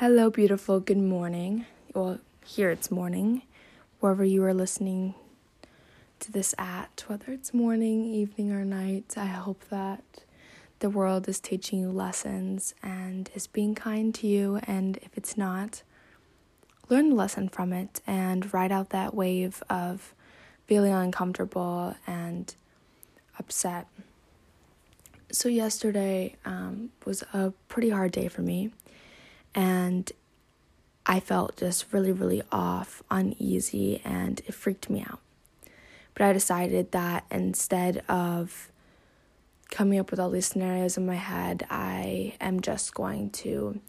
Hello, beautiful. Good morning. Well, here it's morning, wherever you are listening to this at, whether it's morning, evening, or night. I hope that the world is teaching you lessons and is being kind to you. And if it's not, learn the lesson from it and ride out that wave of feeling uncomfortable and upset. So, yesterday um, was a pretty hard day for me and I felt just really, really off, uneasy, and it freaked me out. But I decided that instead of coming up with all these scenarios in my head, I am just going to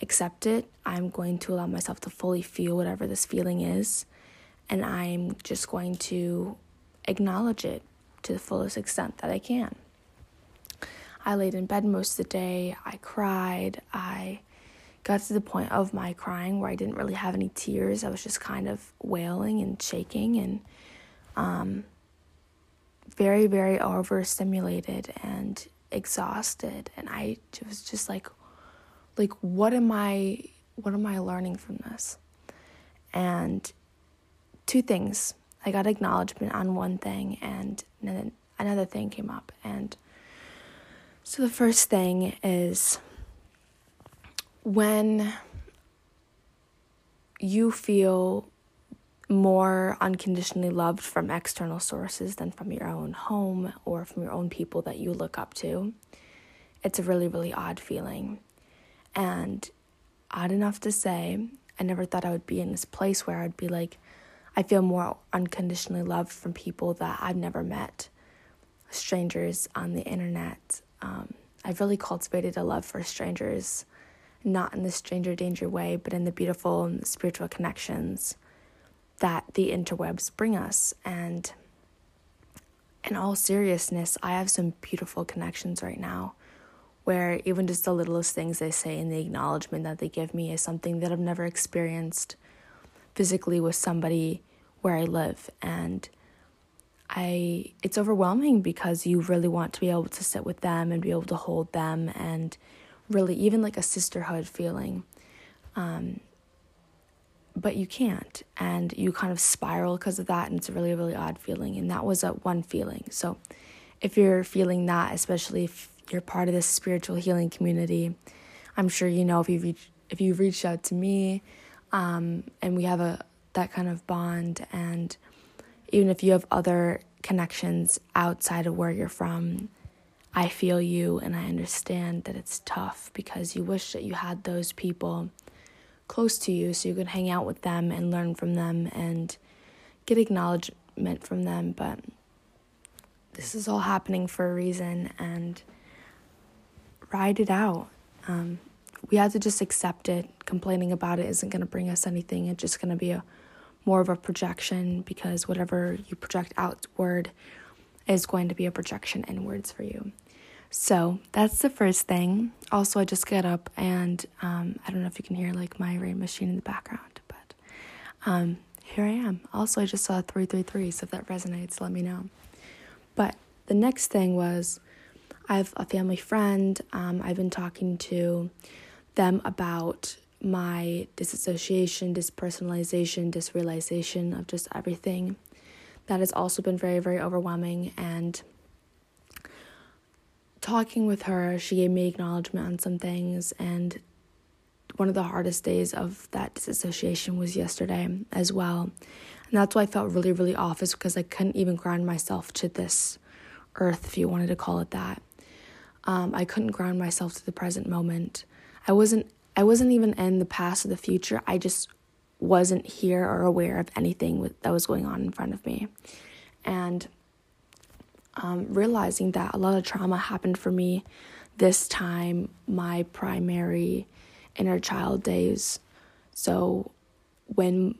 accept it. I'm going to allow myself to fully feel whatever this feeling is, and I'm just going to acknowledge it to the fullest extent that I can. I laid in bed most of the day. I cried. I got to the point of my crying where I didn't really have any tears. I was just kind of wailing and shaking and um, very, very overstimulated and exhausted. And I was just like, like, what am I, what am I learning from this? And two things. I got acknowledgement on one thing, and then another thing came up. And so the first thing is when you feel more unconditionally loved from external sources than from your own home or from your own people that you look up to, it's a really, really odd feeling. And odd enough to say, I never thought I would be in this place where I'd be like, I feel more unconditionally loved from people that I've never met, strangers on the internet. Um, I've really cultivated a love for strangers not in the stranger danger way, but in the beautiful spiritual connections that the interwebs bring us. And in all seriousness, I have some beautiful connections right now where even just the littlest things they say and the acknowledgement that they give me is something that I've never experienced physically with somebody where I live. And I it's overwhelming because you really want to be able to sit with them and be able to hold them and really even like a sisterhood feeling. Um, but you can't, and you kind of spiral because of that, and it's a really, really odd feeling. And that was a one feeling. So, if you're feeling that, especially if you're part of this spiritual healing community, I'm sure you know if you reach if you reached out to me, um, and we have a that kind of bond, and even if you have other connections outside of where you're from, I feel you and I understand that it's tough because you wish that you had those people close to you so you could hang out with them and learn from them and get acknowledgement from them. But this is all happening for a reason and ride it out. Um, we have to just accept it. Complaining about it isn't going to bring us anything. It's just going to be a more of a projection because whatever you project outward is going to be a projection inwards for you. So that's the first thing. Also, I just got up and um, I don't know if you can hear like my rain machine in the background, but um, here I am. Also, I just saw 333, so if that resonates, let me know. But the next thing was I have a family friend. Um, I've been talking to them about my disassociation, dispersonalization, disrealization of just everything. That has also been very, very overwhelming and talking with her, she gave me acknowledgement on some things, and one of the hardest days of that disassociation was yesterday as well. And that's why I felt really, really off, is because I couldn't even ground myself to this earth, if you wanted to call it that. Um, I couldn't ground myself to the present moment. I wasn't. I wasn't even in the past or the future. I just wasn't here or aware of anything that was going on in front of me, and um, realizing that a lot of trauma happened for me this time, my primary inner child days. So when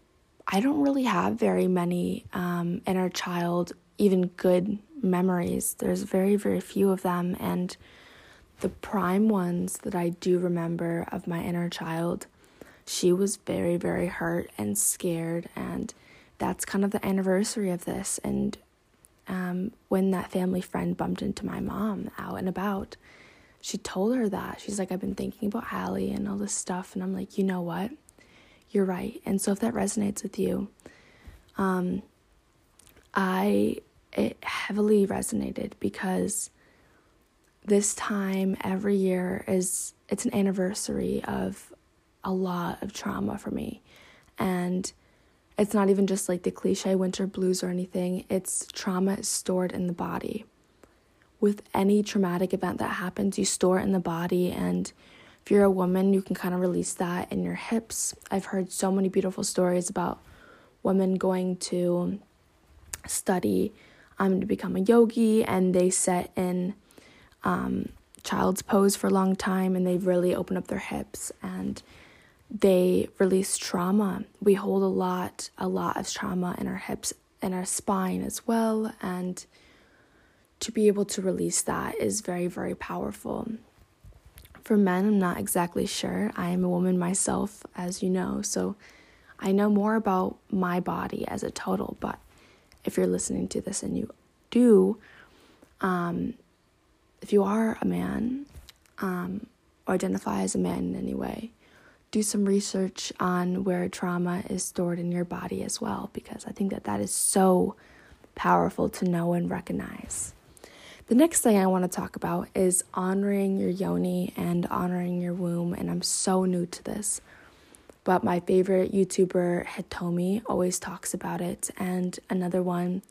I don't really have very many um, inner child, even good memories, there's very, very few of them. And the prime ones that I do remember of my inner child, she was very, very hurt and scared. And that's kind of the anniversary of this. And um, when that family friend bumped into my mom out and about, she told her that. She's like, I've been thinking about Allie and all this stuff. And I'm like, you know what? You're right. And so if that resonates with you, um, I, it heavily resonated because this time every year is, it's an anniversary of a lot of trauma for me. And it's not even just like the cliche winter blues or anything, it's trauma stored in the body with any traumatic event that happens, you store it in the body. And if you're a woman, you can kind of release that in your hips. I've heard so many beautiful stories about women going to study um, to become a yogi and they sit in um, child's pose for a long time and they really open up their hips and they release trauma. We hold a lot, a lot of trauma in our hips and our spine as well. And to be able to release that is very, very powerful. For men, I'm not exactly sure. I am a woman myself, as you know, so I know more about my body as a total. But if you're listening to this and you do, um, if you are a man um, or identify as a man in any way, do some research on where trauma is stored in your body as well, because I think that that is so powerful to know and recognize. The next thing I want to talk about is honoring your yoni and honoring your womb, and I'm so new to this. But my favorite YouTuber, Hitomi, always talks about it, and another one,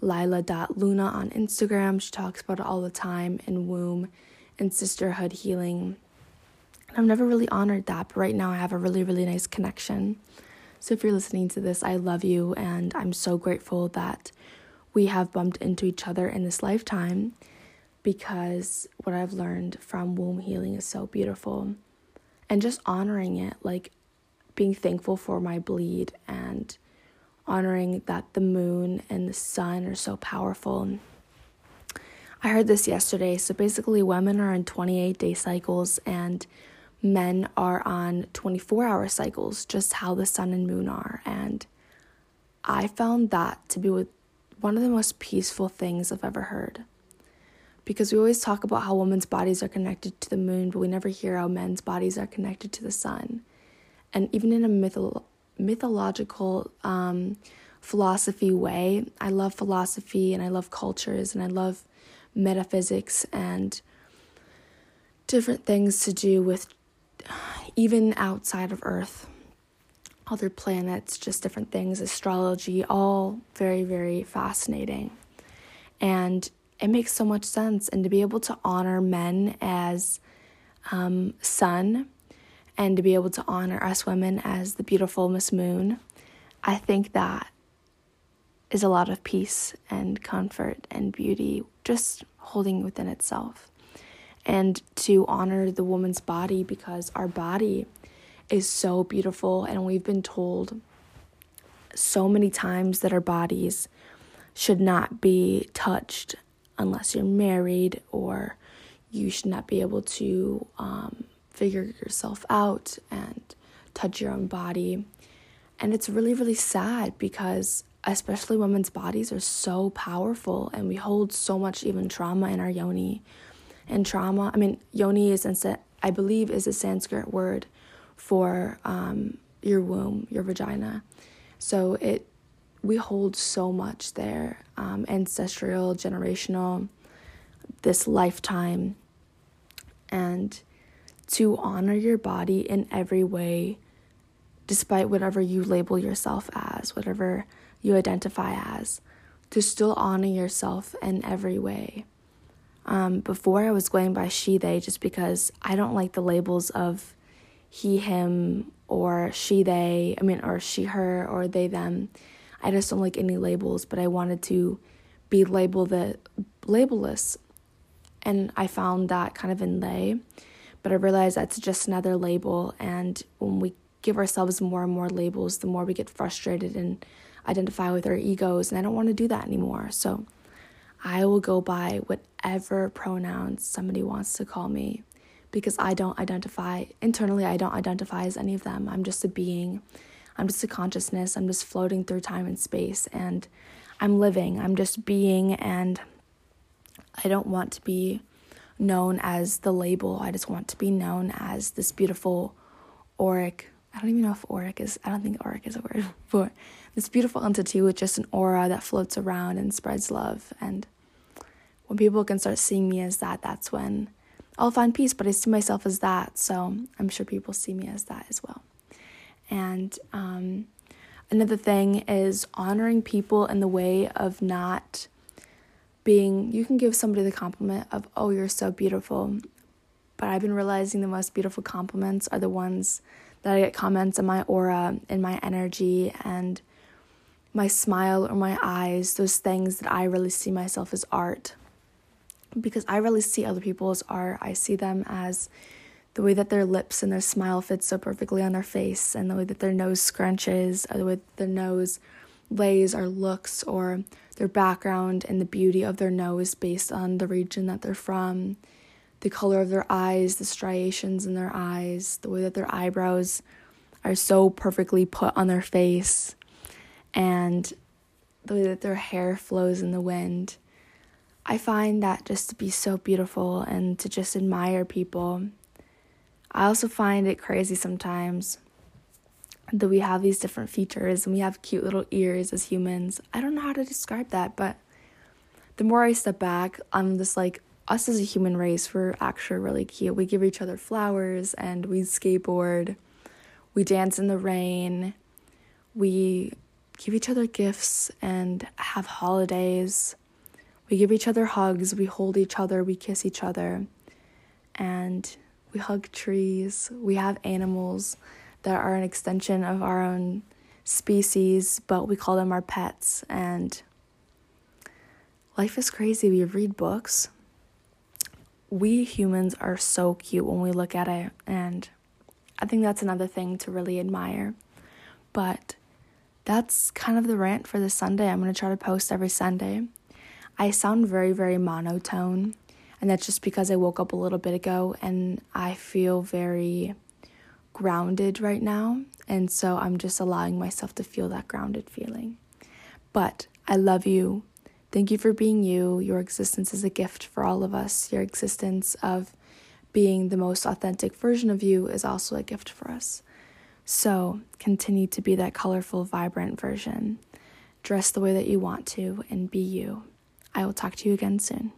Lila.luna on Instagram, she talks about it all the time in womb and sisterhood healing. I've never really honored that, but right now I have a really, really nice connection. So if you're listening to this, I love you, and I'm so grateful that we have bumped into each other in this lifetime because what I've learned from womb healing is so beautiful. And just honoring it, like being thankful for my bleed and honoring that the moon and the sun are so powerful. I heard this yesterday. So basically, women are in 28 day cycles and men are on 24 hour cycles, just how the sun and moon are. And I found that to be one of the most peaceful things I've ever heard. Because we always talk about how women's bodies are connected to the moon, but we never hear how men's bodies are connected to the sun. And even in a mytho- mythological um, philosophy way, I love philosophy and I love cultures and I love metaphysics and different things to do with even outside of Earth other planets, just different things, astrology, all very, very fascinating. And it makes so much sense. And to be able to honor men as um, sun and to be able to honor us women as the beautiful Miss Moon, I think that is a lot of peace and comfort and beauty just holding within itself. And to honor the woman's body because our body is so beautiful, and we've been told so many times that our bodies should not be touched unless you're married or you should not be able to um, figure yourself out and touch your own body. And it's really, really sad because, especially women's bodies, are so powerful and we hold so much even trauma in our yoni. And trauma, I mean, yoni is, I believe, is a Sanskrit word for um, your womb, your vagina. So it we hold so much there, um, ancestral, generational, this lifetime, and to honor your body in every way, despite whatever you label yourself as, whatever you identify as, to still honor yourself in every way. Um, before I was going by she, they, just because I don't like the labels of he, him, or she, they, I mean, or she, her, or they, them. I just don't like any labels, but I wanted to be labeled the labelless. And I found that kind of in they, but I realized that's just another label. And when we give ourselves more and more labels, the more we get frustrated and identify with our egos. And I don't want to do that anymore. So I will go by whatever pronouns somebody wants to call me because I don't identify internally, I don't identify as any of them. I'm just a being, I'm just a consciousness, I'm just floating through time and space, and I'm living, I'm just being, and I don't want to be known as the label. I just want to be known as this beautiful auric. I don't even know if auric is, I don't think auric is a word, but this beautiful entity with just an aura that floats around and spreads love. And when people can start seeing me as that, that's when I'll find peace. But I see myself as that. So I'm sure people see me as that as well. And um, another thing is honoring people in the way of not being, you can give somebody the compliment of, oh, you're so beautiful. But I've been realizing the most beautiful compliments are the ones that I get comments on my aura and my energy and my smile or my eyes, those things that I really see myself as art. Because I really see other people's art. I see them as the way that their lips and their smile fits so perfectly on their face, and the way that their nose scrunches, or the way their nose lays or looks, or their background and the beauty of their nose based on the region that they're from, the color of their eyes, the striations in their eyes, the way that their eyebrows are so perfectly put on their face, and the way that their hair flows in the wind. I find that just to be so beautiful and to just admire people I also find it crazy sometimes that we have these different features and we have cute little ears as humans. I don't know how to describe that, but the more I step back, I'm just like, us as a human race, we're actually really cute. We give each other flowers and we skateboard, we dance in the rain, we give each other gifts and have holidays. We give each other hugs, we hold each other, we kiss each other. And we hug trees, we have animals that are an extension of our own species, but we call them our pets. And life is crazy. We read books. We humans are so cute when we look at it, and I think that's another thing to really admire. But that's kind of the rant for this Sunday. I'm going to try to post every Sunday. I sound very, very monotone and that's just because I woke up a little bit ago and I feel very grounded right now. And so I'm just allowing myself to feel that grounded feeling. But I love you. Thank you for being you. Your existence is a gift for all of us. Your existence of being the most authentic version of you is also a gift for us. So continue to be that colorful, vibrant version. Dress the way that you want to and be you. I will talk to you again soon.